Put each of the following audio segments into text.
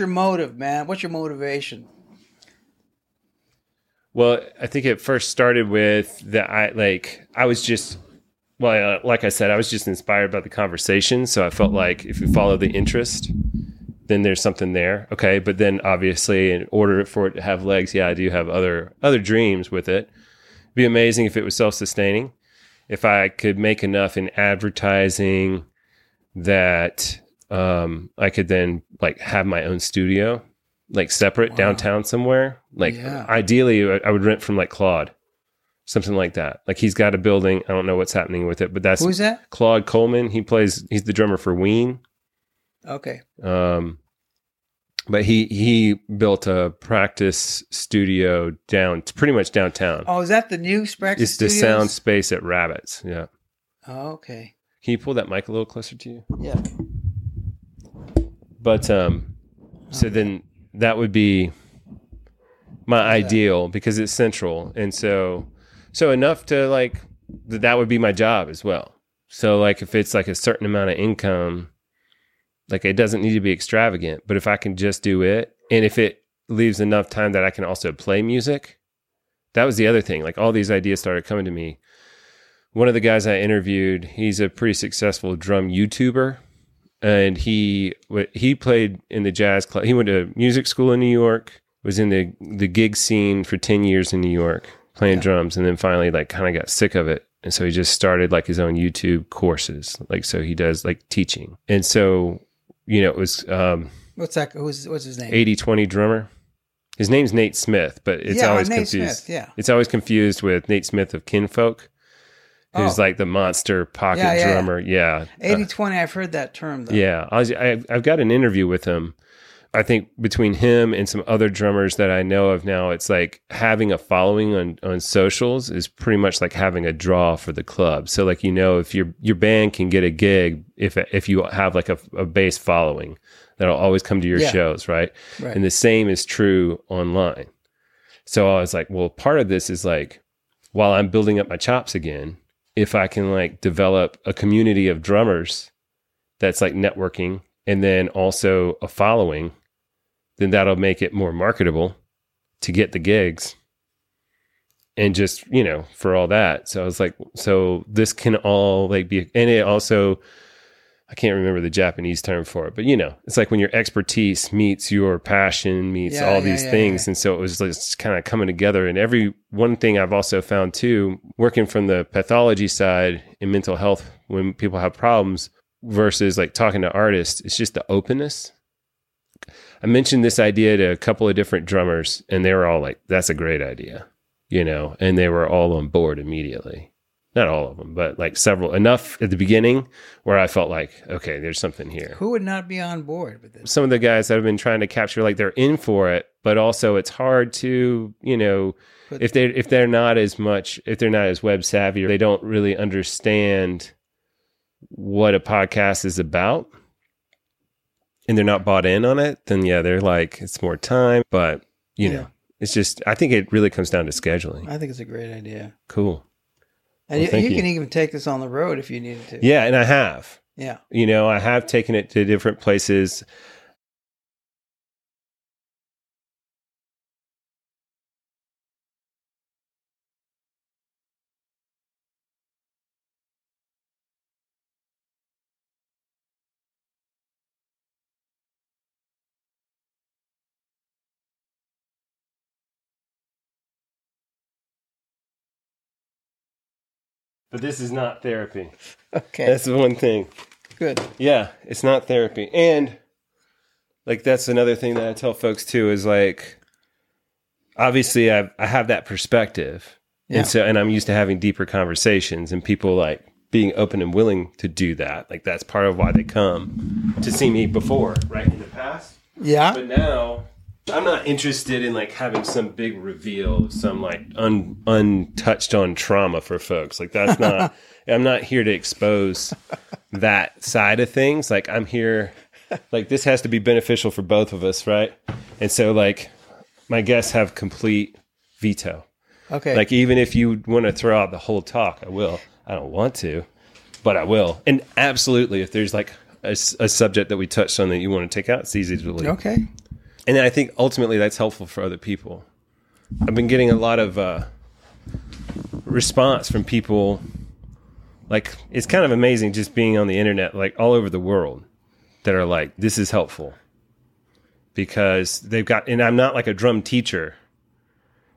your motive, man? What's your motivation? Well, I think it first started with that I like I was just well, like I said, I was just inspired by the conversation. So I felt like if you follow the interest, then there's something there. Okay, but then obviously, in order for it to have legs, yeah, I do have other other dreams with it. It'd be amazing if it was self sustaining. If I could make enough in advertising that um, I could then like have my own studio, like separate Wow. downtown somewhere. Like Yeah. ideally, I I would rent from like Claude, something like that. Like he's got a building. I don't know what's happening with it, but that's Who's that? Claude Coleman. He plays. He's the drummer for Ween. Okay. Um, but he he built a practice studio down pretty much downtown. Oh, is that the new Sprax it's the Studios? sound space at Rabbits. Yeah. Oh, okay. Can you pull that mic a little closer to you? Yeah. But um, so then that would be my ideal because it's central, and so so enough to like that that would be my job as well. So like if it's like a certain amount of income, like it doesn't need to be extravagant, but if I can just do it, and if it leaves enough time that I can also play music, that was the other thing. Like all these ideas started coming to me. One of the guys I interviewed, he's a pretty successful drum YouTuber and he he played in the jazz club. He went to music school in New York. Was in the the gig scene for ten years in New York, playing drums, and then finally like kind of got sick of it, and so he just started like his own YouTube courses. Like so, he does like teaching, and so you know it was um, What's that? Who's what's his name? 80-20 drummer. His name's Nate Smith, but it's Yeah, always Nate confused. Smith, yeah. it's always confused with Nate Smith of Kinfolk, who's Oh. like the monster pocket Yeah, yeah, drummer. Yeah, uh, 80 20. I've heard that term though. yeah, I was, I, I've got an interview with him. I think between him and some other drummers that I know of now, it's like having a following on, on socials is pretty much like having a draw for the club. So like you know, if your your band can get a gig, if if you have like a, a base following, that'll always come to your Yeah. shows, right? Right. And the same is true online. So I was like, well, part of this is like while I'm building up my chops again, if I can like develop a community of drummers that's like networking and then also a following, then that'll make it more marketable to get the gigs and just, you know, for all that. So I was like, so this can all like be, and it also, I can't remember the Japanese term for it, but you know, it's like when your expertise meets your passion, meets Yeah, all yeah, these yeah, things. And so it was just kind of coming together. And every one thing I've also found too, working from the pathology side in mental health, when people have problems versus like talking to artists, it's just the openness. I mentioned this idea to a couple of different drummers, and they were all like, that's a great idea, you know, and they were all on board immediately. Not all of them, but like several, enough at the beginning where I felt like, okay, there's something here. Who would not be on board with this? Some of the guys that have been trying to capture, like they're in for it, but also it's hard to, you know, But- if they if they're not as much, if they're not as web savvy, or they don't really understand what a podcast is about, and they're not bought in on it, then yeah, they're like it's more time, but you Yeah. know, it's just I think it really comes down to scheduling. I think it's a great idea. Cool. And Well, you, you you. can even take this on the road if you needed to. Yeah, and I have. Yeah. You know, I have taken it to different places. But this is not therapy. Okay. That's the one thing. Good. Yeah, it's not therapy. And like that's another thing that I tell folks too is like obviously I I have that perspective. Yeah. And so and I'm used to having deeper conversations and people like being open and willing to do that. Like that's part of why they come to see me before, right? In the past. Yeah. But now I'm not interested in like having some big reveal of some like un, untouched on trauma for folks. Like that's not I'm not here to expose that side of things. Like I'm here like this has to be beneficial for both of us, right? And so like my guests have complete veto. Okay. Like even if you want to throw out the whole talk, I will. I don't want to, but I will. And absolutely if there's like a subject that we touched on that you want to take out, it's easy to believe. okay. And I think ultimately that's helpful for other people. I've been getting a lot of uh, response from people. Like it's kind of amazing just being on the internet, like all over the world, that are like, "This is helpful," because they've got. And I'm not like a drum teacher,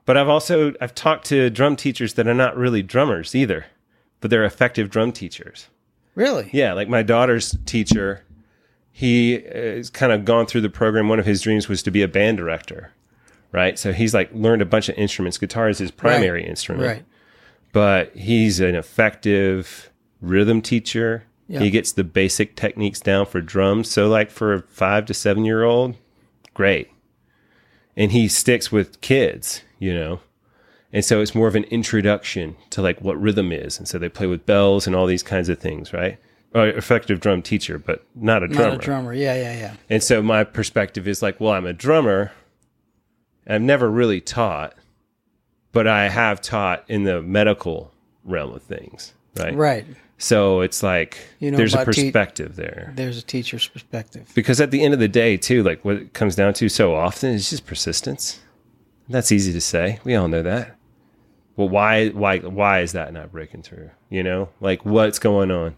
but I've also I've talked to drum teachers that are not really drummers either, but they're effective drum teachers. Really? Yeah, like my daughter's teacher, he uh, has kind of gone through the program. One of his dreams was to be a band director, right? So he's like learned a bunch of instruments. Guitar is his primary Right. instrument, Right. but he's an effective rhythm teacher. Yeah. He gets the basic techniques down for drums. So, like for a five to seven year old, great. And he sticks with kids, you know. And so it's more of an introduction to like what rhythm is. And so they play with bells and all these kinds of things, right? Or effective drum teacher, but not a drummer. Not a drummer. Yeah, yeah, yeah. And so my perspective is like, well, I'm a drummer. I've never really taught, but I have taught in the medical realm of things, right? Right. So it's like You know there's a about te- perspective there. There's a teacher's perspective. Because at the end of the day, too, like what it comes down to so often is just persistence. That's easy to say. We all know that. Well, why, why, why is that not breaking through? You know, like what's going on?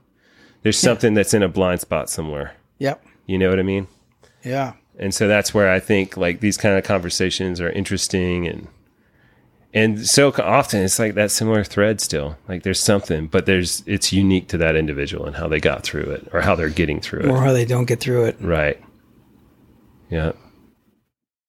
There's something that's in a blind spot somewhere. Yep. You know what I mean? Yeah. and so that's where I think like these kind of conversations are interesting and and so often it's like that similar thread still like there's something but there's it's unique to that individual and how they got through it or how they're getting through it. Or how they don't get through it. right yeah